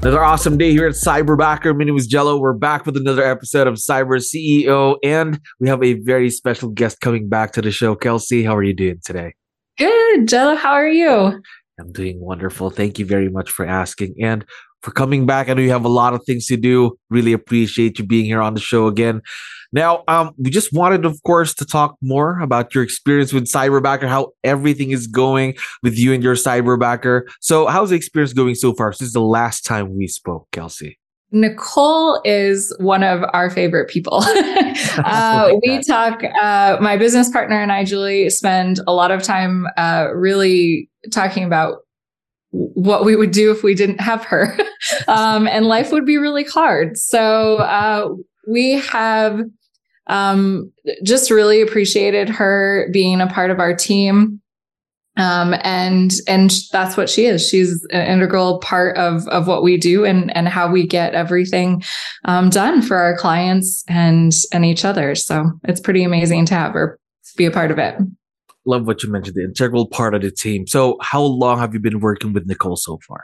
Another awesome day here at Cyberbacker. My name is Jello. We're back with another episode of Cyber CEO, and we have a very special guest coming back to the show. Kelsey, how are you doing today? Good, Jello. How are you? I'm doing wonderful. Thank you very much for asking and for coming back. I know you have a lot of things to do. Really appreciate you being here on the show again. Now, um, we just wanted, of course, to talk more about your experience with Cyberbacker, how everything is going with you and your Cyberbacker. So, how's the experience going so far since the last time we spoke, Kelsey? Nicole is one of our favorite people. uh, we talk, uh, my business partner and I, Julie, spend a lot of time uh, really talking about what we would do if we didn't have her. um, and life would be really hard. So uh, we have um, just really appreciated her being a part of our team. Um, and and that's what she is. She's an integral part of of what we do and and how we get everything um, done for our clients and and each other. So it's pretty amazing to have her be a part of it. Love what you mentioned, the integral part of the team. So how long have you been working with Nicole so far?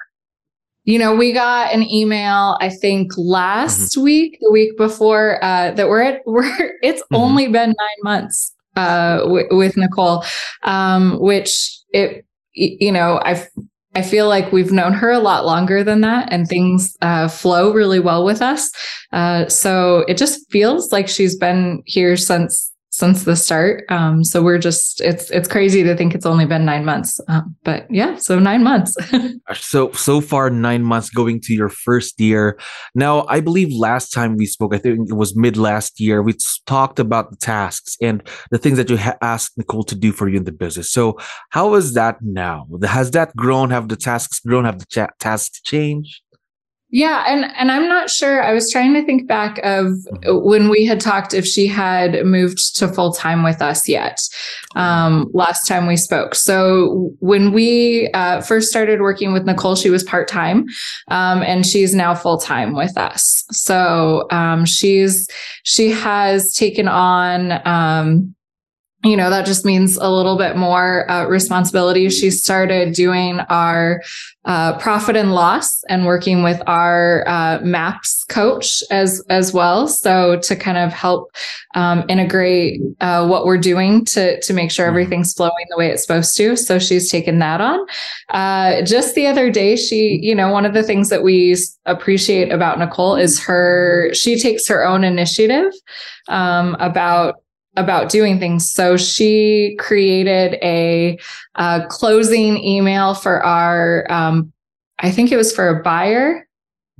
you know, we got an email, I think last mm-hmm. week, the week before, uh, that we're at, we're, it's mm-hmm. only been nine months, uh, w- with Nicole, um, which it, you know, I, I feel like we've known her a lot longer than that and things, uh, flow really well with us. Uh, so it just feels like she's been here since since the start. Um, so we're just it's it's crazy to think it's only been nine months, um, but yeah, so nine months. so so far nine months going to your first year. Now I believe last time we spoke, I think it was mid last year. We talked about the tasks and the things that you ha- asked Nicole to do for you in the business. So how is that now? Has that grown? Have the tasks grown? Have the cha- tasks changed? Yeah, and and I'm not sure. I was trying to think back of mm-hmm. when we had talked if she had moved to full time with us yet. Um, last time we spoke. So when we uh, first started working with Nicole, she was part time, um, and she's now full time with us. So um, she's she has taken on um, you know, that just means a little bit more uh, responsibility. She started doing our uh, profit and loss and working with our uh, maps coach as as well. So to kind of help um, integrate uh, what we're doing to to make sure mm-hmm. everything's flowing the way it's supposed to. So she's taken that on. Uh, just the other day, she, you know, one of the things that we appreciate about Nicole is her. She takes her own initiative um, about about doing things. So she created a, a closing email for our, um, I think it was for a buyer.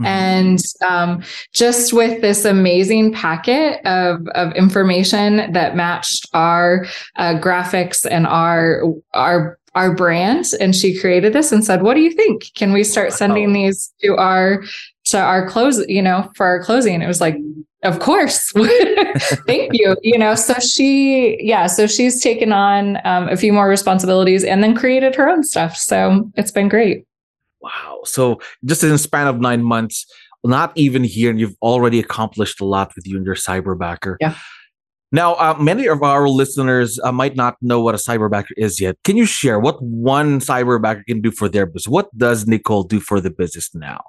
Mm-hmm. And um, just with this amazing packet of, of information that matched our uh, graphics and our our our brand and she created this and said what do you think can we start sending these to our to our close you know for our closing it was like of course. Thank you. You know, so she, yeah, so she's taken on um, a few more responsibilities and then created her own stuff. So it's been great. Wow. So just in span of nine months, not even here, and you've already accomplished a lot with you and your cyberbacker. Yeah. Now, uh, many of our listeners uh, might not know what a cyberbacker is yet. Can you share what one cyberbacker can do for their business? What does Nicole do for the business now?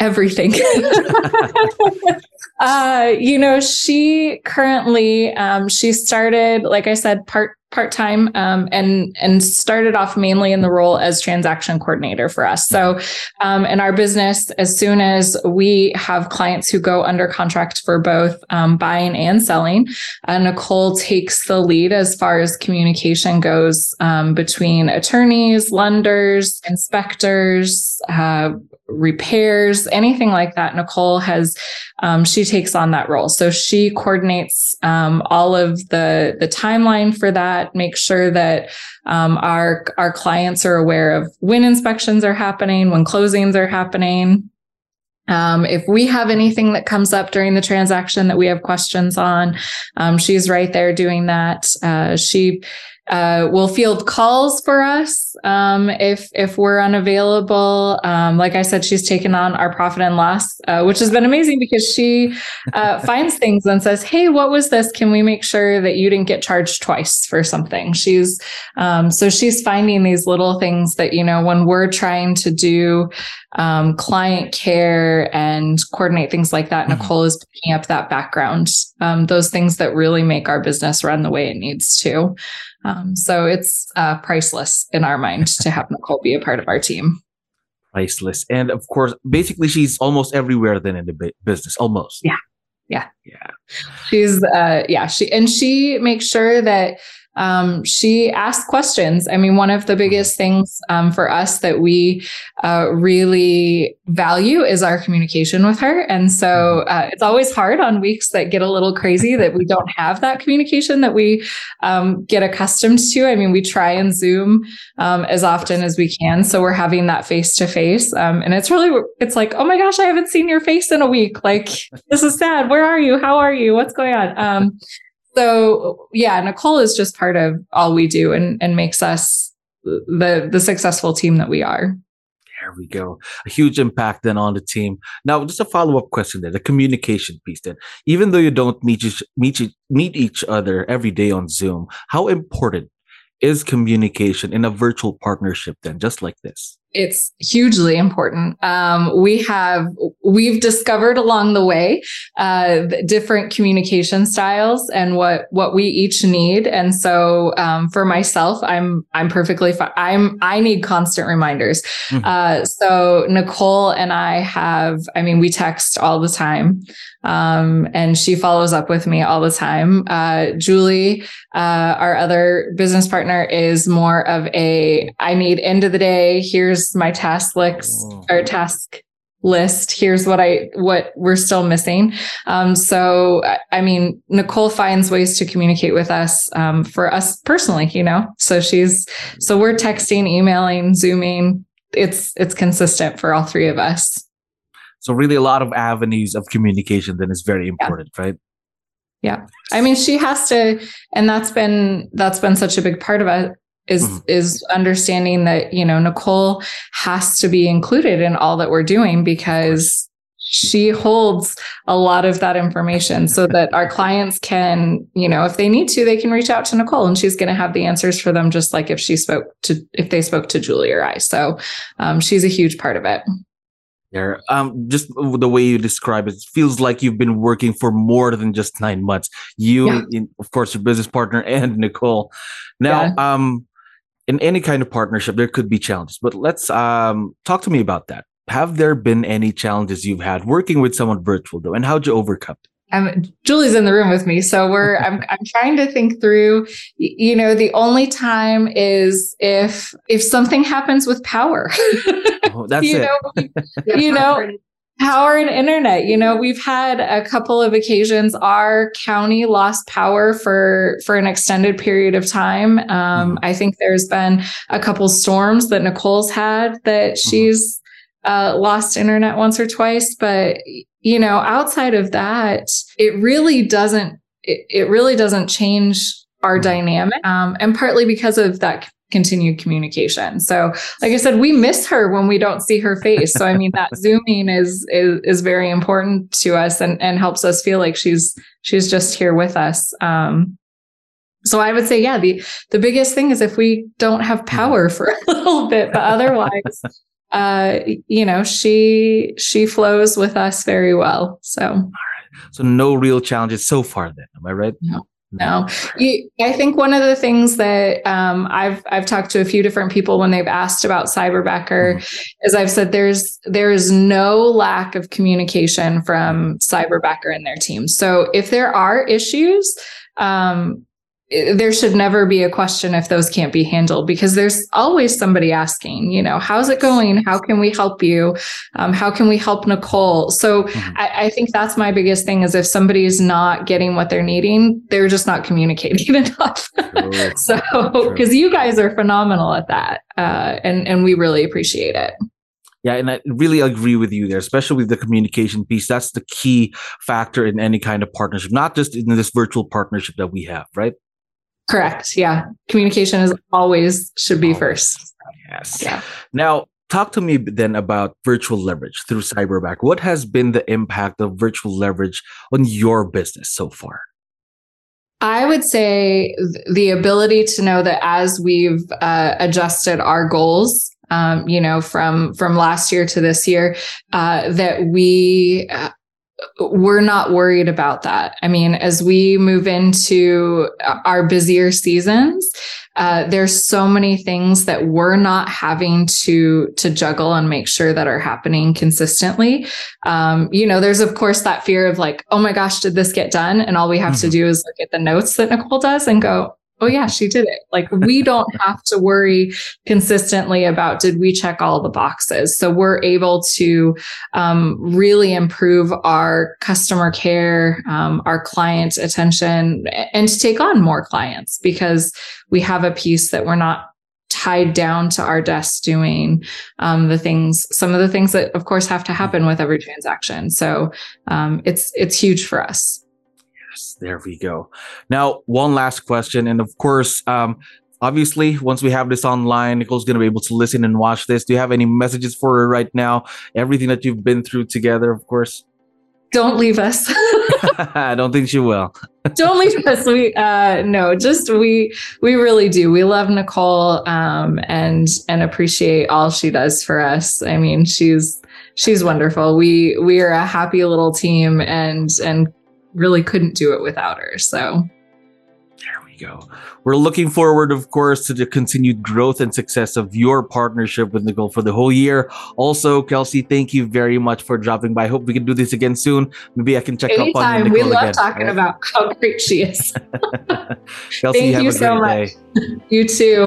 Everything. uh, you know, she currently um, she started, like I said, part part time um, and and started off mainly in the role as transaction coordinator for us. So um, in our business, as soon as we have clients who go under contract for both um, buying and selling, uh, Nicole takes the lead as far as communication goes um, between attorneys, lenders, inspectors. Uh, repairs, anything like that. Nicole has um, she takes on that role, so she coordinates um, all of the the timeline for that. Make sure that um, our our clients are aware of when inspections are happening, when closings are happening. Um, if we have anything that comes up during the transaction that we have questions on, um, she's right there doing that. Uh, she uh, will field calls for us um, if if we're unavailable. Um, like I said, she's taken on our profit and loss, uh, which has been amazing because she uh, finds things and says, "Hey, what was this? Can we make sure that you didn't get charged twice for something?" She's um, so she's finding these little things that you know when we're trying to do um, client care and coordinate things like that. Mm-hmm. Nicole is picking up that background, um, those things that really make our business run the way it needs to. Um, so it's uh, priceless in our mind to have Nicole be a part of our team. Priceless. And of course, basically, she's almost everywhere then in the business, almost. Yeah. Yeah. Yeah. She's, uh, yeah, she, and she makes sure that um, she asked questions. I mean, one of the biggest things um, for us that we uh, really value is our communication with her. And so mm-hmm. uh, it's always hard on weeks that get a little crazy that we don't have that communication that we um, get accustomed to. I mean, we try and Zoom um, as often as we can. So we're having that face to face. And it's really, it's like, oh my gosh, I haven't seen your face in a week. Like, this is sad. Where are you? How are you? What's going on? So yeah, Nicole is just part of all we do and, and makes us the the successful team that we are. There we go. A huge impact then on the team. Now, just a follow up question there: the communication piece. Then, even though you don't meet each, meet meet each other every day on Zoom, how important is communication in a virtual partnership? Then, just like this it's hugely important. Um, we have we've discovered along the way uh, different communication styles and what what we each need. And so um, for myself, I'm I'm perfectly fine. I'm I need constant reminders. Mm-hmm. Uh, so Nicole and I have. I mean, we text all the time, um, and she follows up with me all the time. Uh, Julie, uh, our other business partner, is more of a I need end of the day. Here's here's my task list oh. or task list. Here's what i what we're still missing. Um, so i mean nicole finds ways to communicate with us um, for us personally you know? So she's so we're texting emailing zooming. It's it's consistent for all three of us. So really a lot of avenues of communication then is very important yeah. right? Yeah. I mean she has to and that's been that's been such a big part of it is mm-hmm. is understanding that you know Nicole has to be included in all that we're doing because she holds a lot of that information so that our clients can you know if they need to they can reach out to Nicole and she's going to have the answers for them just like if she spoke to if they spoke to Julie or I so um, she's a huge part of it there. Um, just the way you describe it, it feels like you've been working for more than just nine months. You, yeah. in, of course, your business partner, and Nicole. Now, yeah. um, in any kind of partnership, there could be challenges, but let's um, talk to me about that. Have there been any challenges you've had working with someone virtual though, and how'd you overcome it? Um, Julie's in the room with me, so we're. I'm. I'm trying to think through. You know, the only time is if if something happens with power. oh, that's you it. Know, you know, power and internet you know we've had a couple of occasions our county lost power for for an extended period of time um, mm-hmm. i think there's been a couple storms that nicole's had that mm-hmm. she's uh, lost internet once or twice but you know outside of that it really doesn't it, it really doesn't change our mm-hmm. dynamic um, and partly because of that continued communication. So, like I said, we miss her when we don't see her face. So, I mean, that zooming is is is very important to us and and helps us feel like she's she's just here with us. Um, so I would say, yeah, the the biggest thing is if we don't have power for a little bit, but otherwise, uh, you know, she she flows with us very well. So. So no real challenges so far then, am I right? No. No, you, I think one of the things that um, I've I've talked to a few different people when they've asked about Cyberbacker mm-hmm. is I've said there's there is no lack of communication from Cyberbacker and their team. So if there are issues, um, there should never be a question if those can't be handled because there's always somebody asking, you know, how's it going? How can we help you? Um, how can we help Nicole? So mm-hmm. I, I, think that's my biggest thing is if somebody is not getting what they're needing, they're just not communicating enough. so because you guys are phenomenal at that, uh, and and we really appreciate it. Yeah, and I really agree with you there, especially with the communication piece. That's the key factor in any kind of partnership, not just in this virtual partnership that we have, right? Correct. Yeah. Communication is always should be first. Yes. Yeah. Now, talk to me then about virtual leverage through Cyberbacker. What has been the impact of virtual leverage on your business so far? I would say the ability to know that as we've uh, adjusted our goals, um, you know, from from last year to this year, uh, that we uh, we're not worried about that. I mean, as we move into our busier seasons, uh, there's so many things that we're not having to to juggle and make sure that are happening consistently. Um, you know, there's of course that fear of like, oh my gosh, did this get done? And all we have mm-hmm. to do is look at the notes that Nicole does and go, oh yeah she did it. Like we don't have to worry consistently about did we check all the boxes? So we're able to um, really improve our customer care um, our client attention and to take on more clients because we have a piece that we're not tied down to our desk doing um, the things some of the things that of course have to happen with every transaction. So um, it's it's huge for us Yes, there we go. Now, one last question, and of course, um, obviously, once we have this online, Nicole's going to be able to listen and watch this. Do you have any messages for her right now? Everything that you've been through together, of course. Don't leave us. I don't think she will. don't leave us. We uh no, just we we really do. We love Nicole um and and appreciate all she does for us. I mean, she's she's wonderful. We we are a happy little team and and really couldn't do it without her. So there we go. We're looking forward, of course, to the continued growth and success of your partnership with Nicole for the whole year. Also, Kelsey, thank you very much for dropping by. I hope we can do this again soon. Maybe I can check Anytime. up on Nicole We love again, talking right? about how great she is. Kelsey, thank you so much. Day. You too.